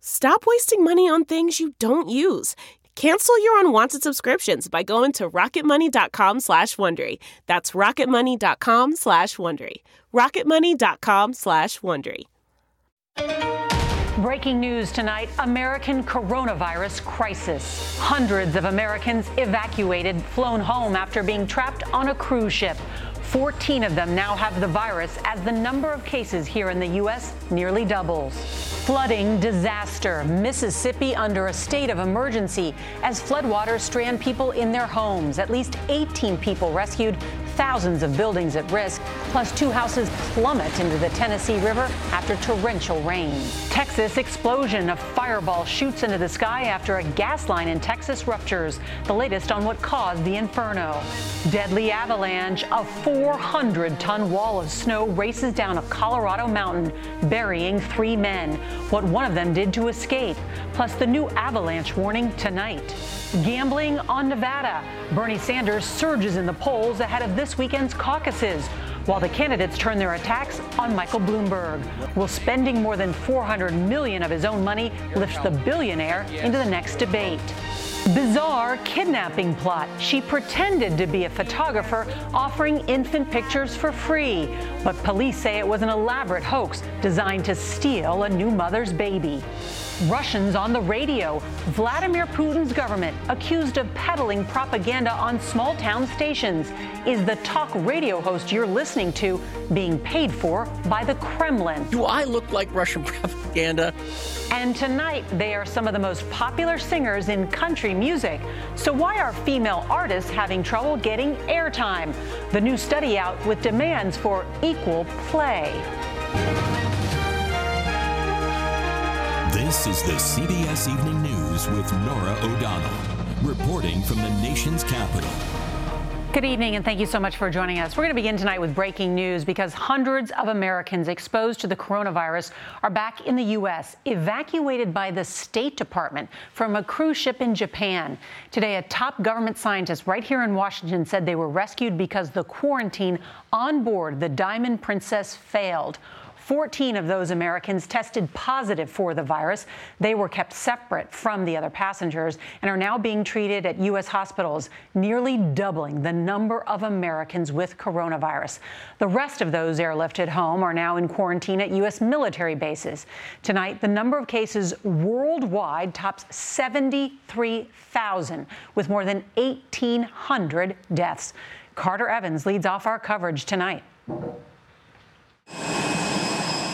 Stop wasting money on things you don't use. Cancel your unwanted subscriptions by going to rocketmoney.com slash Wondery. That's rocketmoney.com slash Wondery. rocketmoney.com slash Wondery. Breaking news tonight American coronavirus crisis. Hundreds of Americans evacuated, flown home after being trapped on a cruise ship. 14 of them now have the virus as the number of cases here in the U.S. nearly doubles. Flooding disaster. Mississippi under a state of emergency as floodwaters strand people in their homes. At least 18 people rescued, thousands of buildings at risk, plus two houses plummet into the Tennessee River after torrential rain. Texas explosion. A fireball shoots into the sky after a gas line in Texas ruptures. The latest on what caused the inferno. Deadly avalanche. A 400 ton wall of snow races down a Colorado mountain, burying three men. What one of them did to escape. Plus the new avalanche warning tonight. Gambling on Nevada. Bernie Sanders surges in the polls ahead of this weekend's caucuses, while the candidates turn their attacks on Michael Bloomberg. Will spending more than 400 million of his own money lift the billionaire into the next debate? Bizarre kidnapping plot. She pretended to be a photographer offering infant pictures for free, but police say it was an elaborate hoax designed to steal a new mother's baby. Russians on the radio. Vladimir Putin's government accused of peddling propaganda on small town stations. Is the talk radio host you're listening to being paid for by the Kremlin? Do I look like Russian propaganda? And tonight, they are some of the most popular singers in country music. So, why are female artists having trouble getting airtime? The new study out with demands for equal play. This is the CBS Evening News with Norah O'Donnell, reporting from the nation's capital. Good evening, and thank you so much for joining us. We're going to begin tonight with breaking news because hundreds of Americans exposed to the coronavirus are back in the U.S., evacuated by the State Department from a cruise ship in Japan. Today, a top government scientist right here in Washington said they were rescued because the quarantine on board the Diamond Princess failed. 14 of those Americans tested positive for the virus. They were kept separate from the other passengers and are now being treated at U.S. hospitals, nearly doubling the number of Americans with coronavirus. The rest of those airlifted home are now in quarantine at U.S. military bases. Tonight, the number of cases worldwide tops 73,000, with more than 1,800 deaths. Carter Evans leads off our coverage tonight.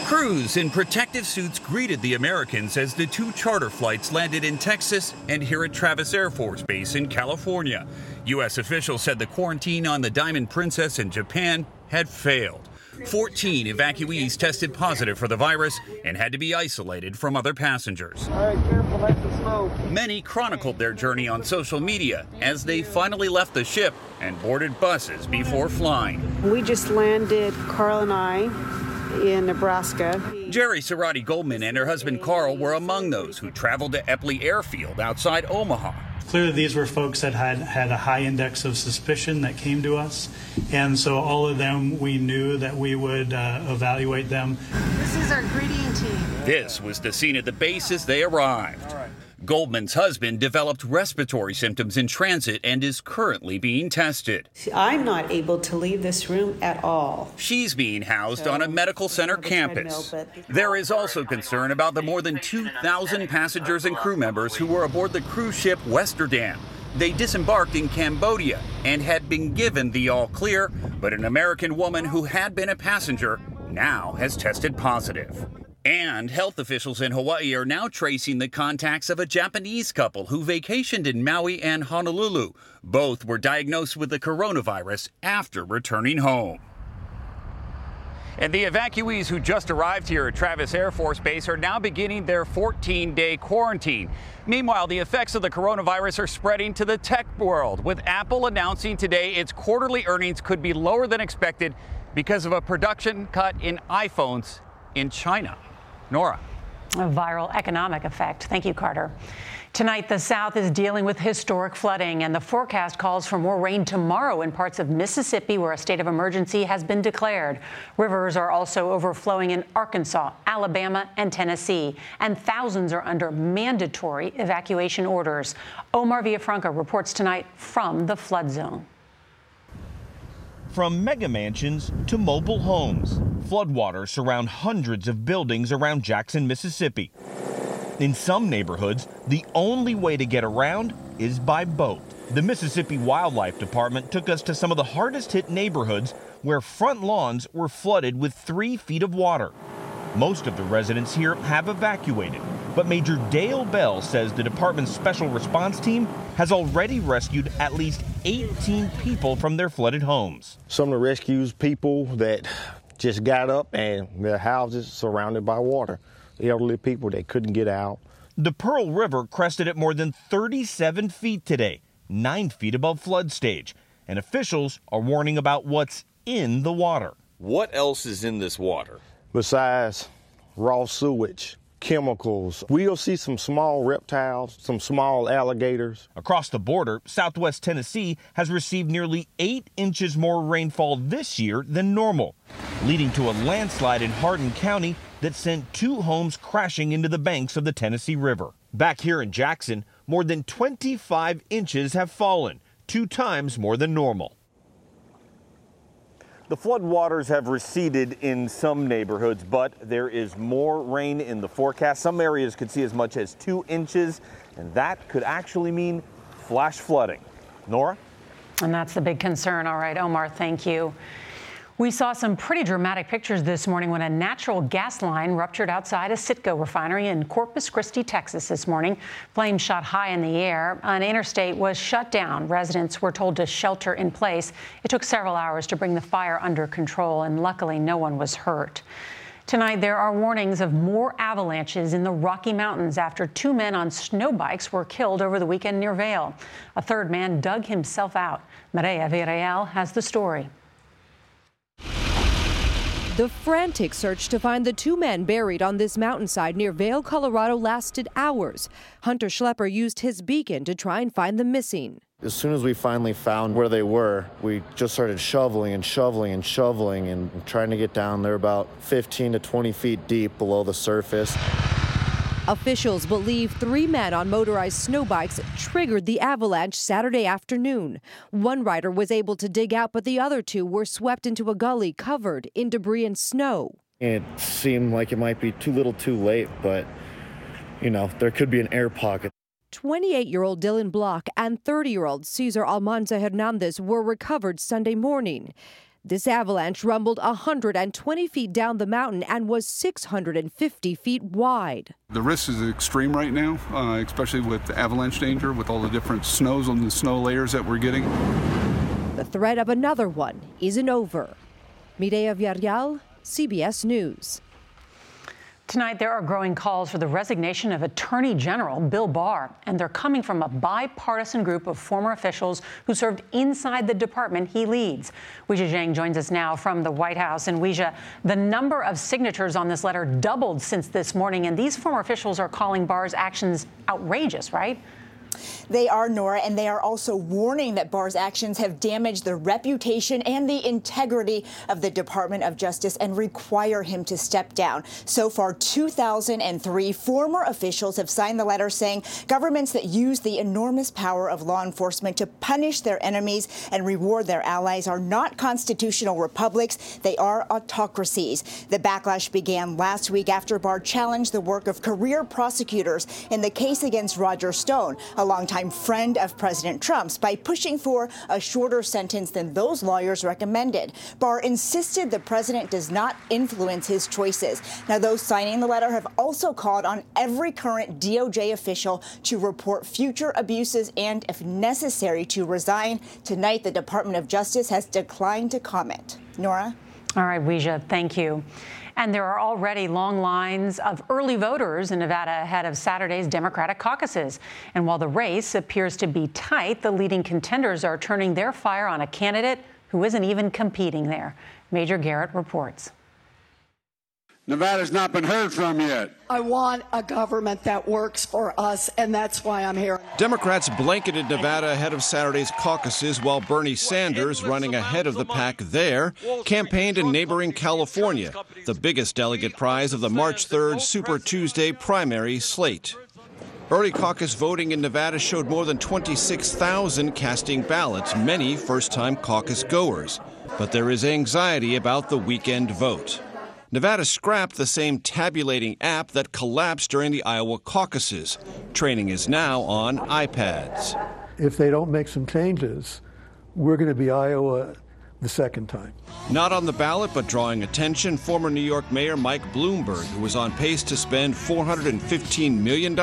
Crews in protective suits greeted the Americans as the two charter flights landed in Texas and here at Travis Air Force Base in California. U.S. officials said the quarantine on the Diamond Princess in Japan had failed. 14 evacuees tested positive for the virus and had to be isolated from other passengers. All right. Many chronicled their journey on social media as they finally left the ship and boarded buses before flying. We just landed, Carl and I, in Nebraska. Jeri Seratti-Goldman and her husband Carl were among those who traveled to Eppley Airfield outside Omaha. Clearly, these were folks that had had a high index of suspicion that came to us, and so all of them we knew that we would uh, evaluate them. This is our greeting team. This was the scene at the base as they arrived. Goldman's husband developed respiratory symptoms in transit and is currently being tested. I'm not able to leave this room at all. She's being housed on a medical center campus. There is also concern about the more than 2,000 passengers and crew members who were aboard the cruise ship Westerdam. They disembarked in Cambodia and had been given the all clear, but an American woman who had been a passenger now has tested positive. And health officials in Hawaii are now tracing the contacts of a Japanese couple who vacationed in Maui and Honolulu. Both were diagnosed with the coronavirus after returning home. And the evacuees who just arrived here at Travis Air Force Base are now beginning their 14 day quarantine. Meanwhile, the effects of the coronavirus are spreading to the tech world, with Apple announcing today its quarterly earnings could be lower than expected because of a production cut in iPhones in China. Norah. A viral economic effect. Thank you, Carter. Tonight, the South is dealing with historic flooding, and the forecast calls for more rain tomorrow in parts of Mississippi where a state of emergency has been declared. Rivers are also overflowing in Arkansas, Alabama, and Tennessee, and thousands are under mandatory evacuation orders. Omar Villafranca reports tonight from the flood zone. From mega mansions to mobile homes, floodwaters surround hundreds of buildings around Jackson, Mississippi. In some neighborhoods, the only way to get around is by boat. The Mississippi Wildlife Department took us to some of the hardest hit neighborhoods where front lawns were flooded with three feet of water. Most of the residents here have evacuated, but Major Dale Bell says the department's special response team has already rescued at least 18 people from their flooded homes. Some of the rescues people that just got up and their houses surrounded by water. The elderly people they couldn't get out. The Pearl River crested at more than 37 feet today, 9 feet above flood stage, and officials are warning about what's in the water. What else is in this water? Besides raw sewage, chemicals. We'll see some small reptiles, some small alligators. Across the border, southwest Tennessee has received nearly eight inches more rainfall this year than normal, leading to a landslide in Hardin County that sent two homes crashing into the banks of the Tennessee River. Back here in Jackson, more than 25 inches have fallen, two times more than normal. The floodwaters have receded in some neighborhoods, but there is more rain in the forecast. Some areas could see as much as two inches, and that could actually mean flash flooding. Norah? And that's the big concern. All right, Omar, thank you. We saw some pretty dramatic pictures this morning when a natural gas line ruptured outside a Citgo refinery in Corpus Christi, Texas this morning. Flames shot high in the air. An interstate was shut down. Residents were told to shelter in place. It took several hours to bring the fire under control, and luckily no one was hurt. Tonight, there are warnings of more avalanches in the Rocky Mountains after two men on snow bikes were killed over the weekend near Vail. A third man dug himself out. Mireya Villarreal has the story. The frantic search to find the two men buried on this mountainside near Vail, Colorado lasted hours. Hunter Schlepper used his beacon to try and find the missing. As soon as we finally found where they were, we just started shoveling and shoveling and shoveling and trying to get down. They're about 15 to 20 feet deep below the surface. Officials believe three men on motorized snow bikes triggered the avalanche Saturday afternoon. One rider was able to dig out, but the other two were swept into a gully covered in debris and snow. It seemed like it might be too little too late, but, you know, there could be an air pocket. 28 year old Dylan Block and 30 year old Cesar Almanza Hernandez were recovered Sunday morning. This avalanche rumbled 120 feet down the mountain and was 650 feet wide. The risk is extreme right now, uh, especially with avalanche danger, with all the different snows on the snow layers that we're getting. The threat of another one isn't over. Mireya Villarreal, CBS News. Tonight, there are growing calls for the resignation of Attorney General Bill Barr, and they're coming from a bipartisan group of former officials who served inside the department he leads. Weijia Jiang joins us now from the White House. And Weijia, the number of signatures on this letter doubled since this morning, and these former officials are calling Barr's actions outrageous, right? They are, Norah, and they are also warning that Barr's actions have damaged the reputation and the integrity of the Department of Justice and require him to step down. So far, 2,003 former officials have signed the letter saying governments that use the enormous power of law enforcement to punish their enemies and reward their allies are not constitutional republics. They are autocracies. The backlash began last week after Barr challenged the work of career prosecutors in the case against Roger Stone, a longtime friend of President Trump's, by pushing for a shorter sentence than those lawyers recommended. Barr insisted the president does not influence his choices. Now, those signing the letter have also called on every current DOJ official to report future abuses and, if necessary, to resign. Tonight, the Department of Justice has declined to comment. Norah? All right, Weijia, thank you. And there are already long lines of early voters in Nevada ahead of Saturday's Democratic caucuses. And while the race appears to be tight, the leading contenders are turning their fire on a candidate who isn't even competing there. Major Garrett reports. Nevada's not been heard from yet. I want a government that works for us, and that's why I'm here. Democrats blanketed Nevada ahead of Saturday's caucuses, while Bernie Sanders, running ahead of the pack there, campaigned in neighboring California, the biggest delegate prize of the March 3rd Super Tuesday primary slate. Early caucus voting in Nevada showed more than 26,000 casting ballots, many first time caucus goers. But there is anxiety about the weekend vote. Nevada scrapped the same tabulating app that collapsed during the Iowa caucuses. Training is now on iPads. If they don't make some changes, we're going to be Iowa the second time. Not on the ballot, but drawing attention, former New York Mayor Mike Bloomberg, who was on pace to spend $415 million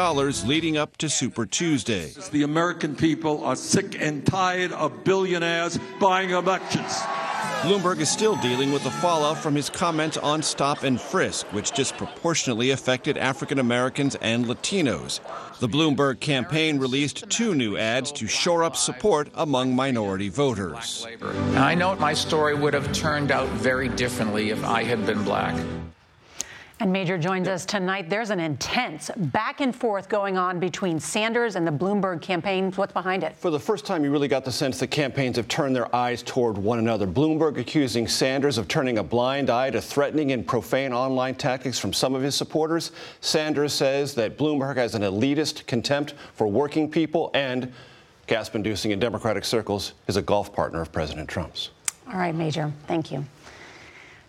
leading up to Super Tuesday. The American people are sick and tired of billionaires buying elections. Bloomberg is still dealing with the fallout from his comments on stop and frisk, which disproportionately affected African Americans and Latinos. The Bloomberg campaign released two new ads to shore up support among minority voters. I know my story would have turned out very differently if I had been black. And Major joins us tonight. There's an intense back and forth going on between Sanders and the Bloomberg campaign. What's behind it? For the first time, you really got the sense the campaigns have turned their eyes toward one another. Bloomberg accusing Sanders of turning a blind eye to threatening and profane online tactics from some of his supporters. Sanders says that Bloomberg has an elitist contempt for working people and, gasp inducing in Democratic circles, is a golf partner of President Trump's. All right, Major. Thank you.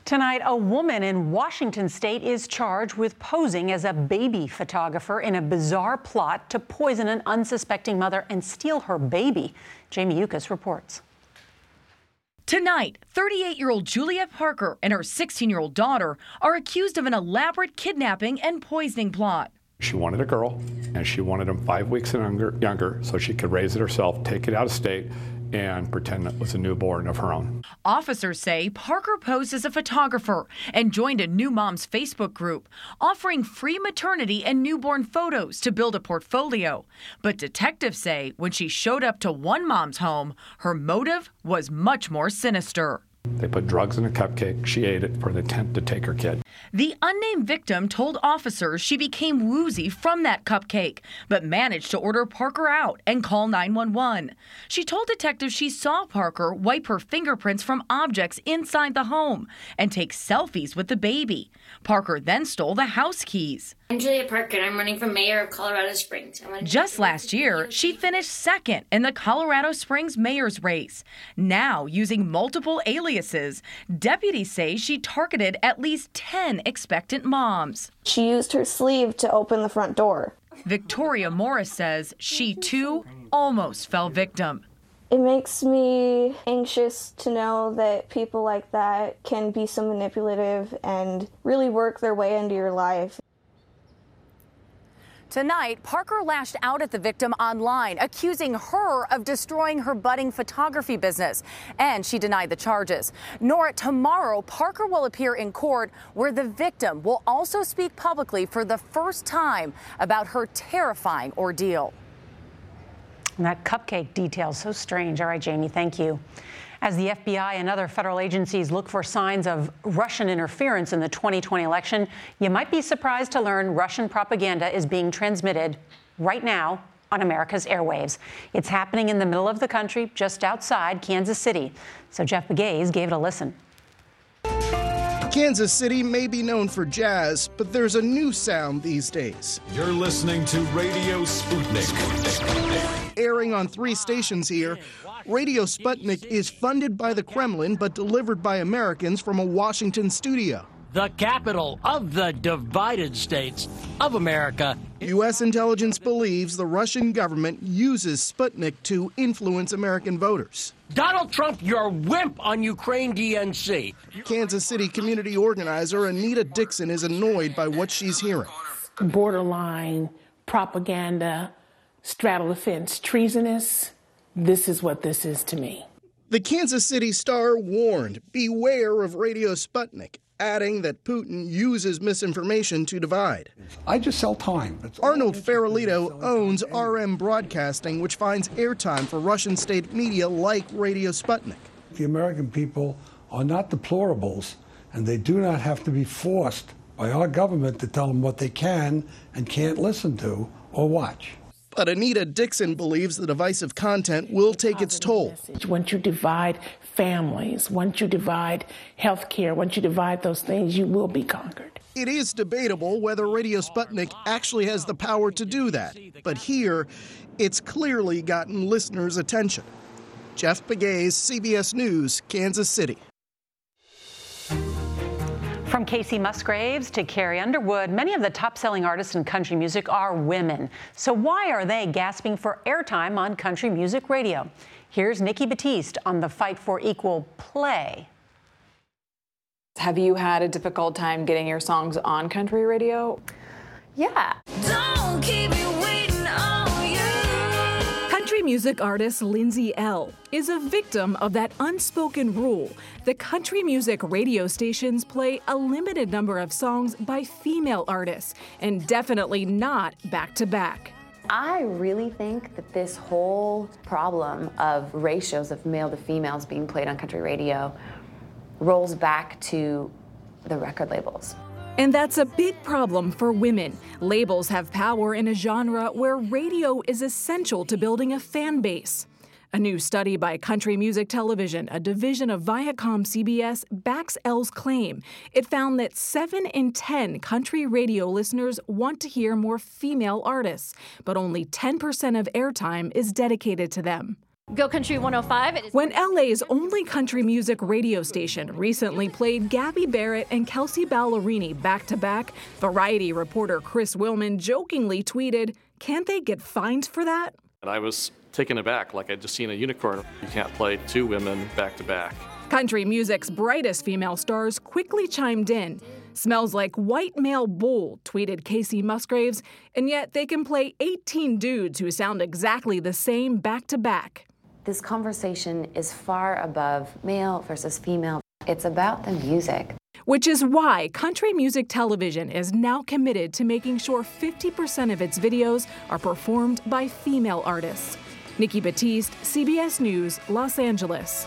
Tonight, a woman in Washington state is charged with posing as a baby photographer in a bizarre plot to poison an unsuspecting mother and steal her baby. Jamie Yuccas reports. Tonight, 38 year old Juliet Parker and her 16 year old daughter are accused of an elaborate kidnapping and poisoning plot. She wanted a girl, and she wanted him five weeks and younger, younger so she could raise it herself, take it out of state, and pretend it was a newborn of her own. Officers say Parker posed as a photographer and joined a new mom's Facebook group, offering free maternity and newborn photos to build a portfolio. But detectives say when she showed up to one mom's home, her motive was much more sinister. They put drugs in a cupcake. She ate it for the intent to take her kid. The unnamed victim told officers she became woozy from that cupcake, but managed to order Parker out and call 911. She told detectives she saw Parker wipe her fingerprints from objects inside the home and take selfies with the baby. Parker then stole the house keys. I'm Juliet Parker, and I'm running for mayor of Colorado Springs. Just last year, she finished second in the Colorado Springs mayor's race. Now, using multiple aliases, deputies say she targeted at least 10 expectant moms. She used her sleeve to open the front door. Victoria Morris says she too almost fell victim. It makes me anxious to know that people like that can be so manipulative and really work their way into your life. Tonight, Parker lashed out at the victim online, accusing her of destroying her budding photography business. And she denied the charges. Nor tomorrow, Parker will appear in court where the victim will also speak publicly for the first time about her terrifying ordeal. And that cupcake detail, so strange. All right, Jamie, thank you. As the FBI and other federal agencies look for signs of Russian interference in the 2020 election, you might be surprised to learn Russian propaganda is being transmitted right now on America's airwaves. It's happening in the middle of the country, just outside Kansas City. So Jeff Pegues gave it a listen. Kansas City may be known for jazz, but there's a new sound these days. You're listening to Radio Sputnik. Airing on three stations here, Radio Sputnik is funded by the Kremlin but delivered by Americans from a Washington studio. The capital of the divided states of America. U.S. intelligence believes the Russian government uses Sputnik to influence American voters. Donald Trump, you're a wimp on Ukraine DNC. Kansas City community organizer Anita Dixon is annoyed by what she's hearing. Borderline propaganda, straddle the fence, treasonous. This is what this is to me. The Kansas City Star warned beware of Radio Sputnik, adding that Putin uses misinformation to divide. I just sell time. That's Arnold Ferolito owns RM Broadcasting, which finds airtime for Russian state media like Radio Sputnik. The American people are not deplorables, and they do not have to be forced by our government to tell them what they can and can't listen to or watch. But Anita Dixon believes the divisive content will take its toll. Once you divide families, once you divide health care, once you divide those things, you will be conquered. It is debatable whether Radio Sputnik actually has the power to do that. But here, it's clearly gotten listeners' attention. Jeff Pegues, CBS News, Kansas City. From Kacey Musgraves to Carrie Underwood, many of the top selling artists in country music are women. So, why are they gasping for airtime on country music radio? Here's Nikki Batiste on the fight for equal play. Have you had a difficult time getting your songs on country radio? Yeah. Music artist Lindsay Ell is a victim of that unspoken rule that country music radio stations play a limited number of songs by female artists and definitely not back to back. I really think that this whole problem of ratios of male to females being played on country radio rolls back to the record labels. And that's a big problem for women. Labels have power in a genre where radio is essential to building a fan base. A new study by Country Music Television, a division of Viacom CBS, backs Ell's claim. It found that 7 in 10 country radio listeners want to hear more female artists, but only 10% of airtime is dedicated to them. Go Country 105. When LA's only country music radio station recently played Gabby Barrett and Kelsea Ballerini back to back, Variety reporter Chris Willman jokingly tweeted, Can't they get fined for that? And I was taken aback, like I'd just seen a unicorn. You can't play two women back to back. Country music's brightest female stars quickly chimed in. Smells like white male bull, tweeted Kacey Musgraves, and yet they can play 18 dudes who sound exactly the same back to back. This conversation is far above male versus female. It's about the music. Which is why Country Music Television is now committed to making sure 50% of its videos are performed by female artists. Nikki Batiste, CBS News, Los Angeles.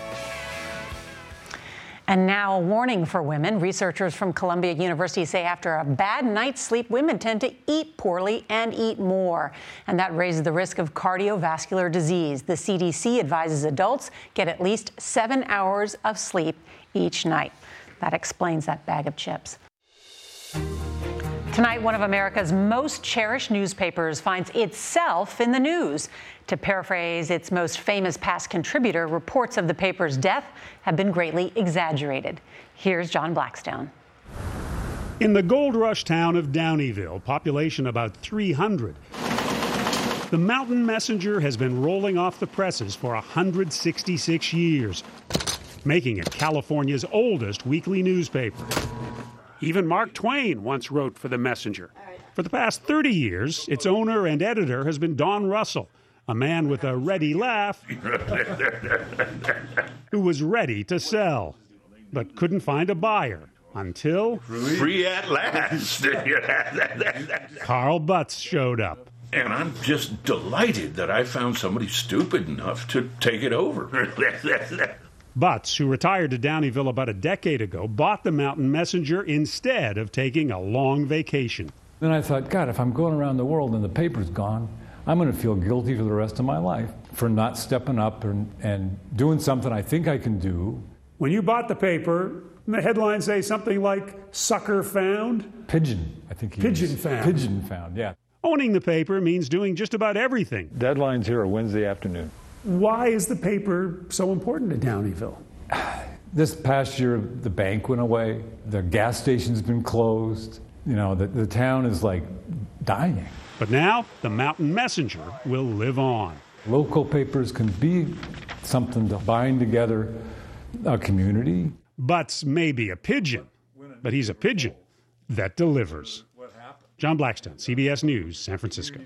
And now, a warning for women. Researchers from Columbia University say after a bad night's sleep, women tend to eat poorly and eat more. And that raises the risk of cardiovascular disease. The CDC advises adults get at least seven hours of sleep each night. That explains that bag of chips. Tonight, one of America's most cherished newspapers finds itself in the news. To paraphrase its most famous past contributor, reports of the paper's death have been greatly exaggerated. Here's John Blackstone. In the gold rush town of Downieville, population about 300, the Mountain Messenger has been rolling off the presses for 166 years, making it California's oldest weekly newspaper. Even Mark Twain once wrote for the Messenger. For the past 30 years, its owner and editor has been Don Russell, a man with a ready laugh who was ready to sell, but couldn't find a buyer until. Free at last. Carl Butts showed up. And I'm just delighted that I found somebody stupid enough to take it over. Butts, who retired to Downieville about a decade ago, bought the Mountain Messenger instead of taking a long vacation. Then I thought, God, if I'm going around the world and the paper's gone, I'm going to feel guilty for the rest of my life for not stepping up and, and doing something I think I can do. When you bought the paper, the headlines say something like "sucker found." Pigeon, I think. Pigeon used. found. Pigeon found. Yeah. Owning the paper means doing just about everything. Deadlines here are Wednesday afternoon. Why is the paper so important to Downieville? This past year, the bank went away. The gas station's been closed. You know, the, the town is like dying. But now, the Mountain Messenger will live on. Local papers can be something to bind together a community. Butts may be a pigeon, but he's a pigeon that delivers. John Blackstone, CBS News, San Francisco.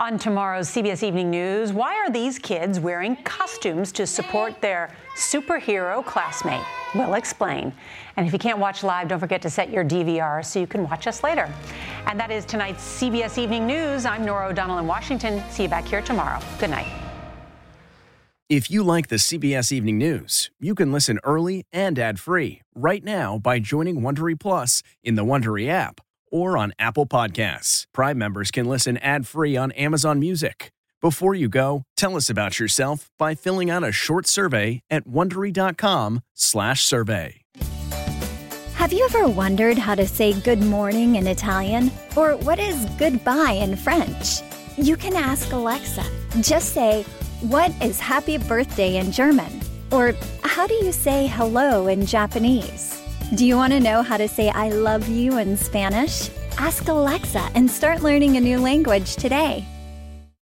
On tomorrow's CBS Evening News, why are these kids wearing costumes to support their superhero classmate? We'll explain. And if you can't watch live, don't forget to set your DVR so you can watch us later. And that is tonight's CBS Evening News. I'm Norah O'Donnell in Washington. See you back here tomorrow. Good night. If you like the CBS Evening News, you can listen early and ad-free right now by joining Wondery Plus in the Wondery app or on Apple Podcasts. Prime members can listen ad-free on Amazon Music. Before you go, tell us about yourself by filling out a short survey at wondery.com/survey. Have you ever wondered how to say good morning in Italian or what is goodbye in French? You can ask Alexa. Just say, "What is happy birthday in German?" or "How do you say hello in Japanese?" Do you want to know how to say I love you in Spanish? Ask Alexa and start learning a new language today.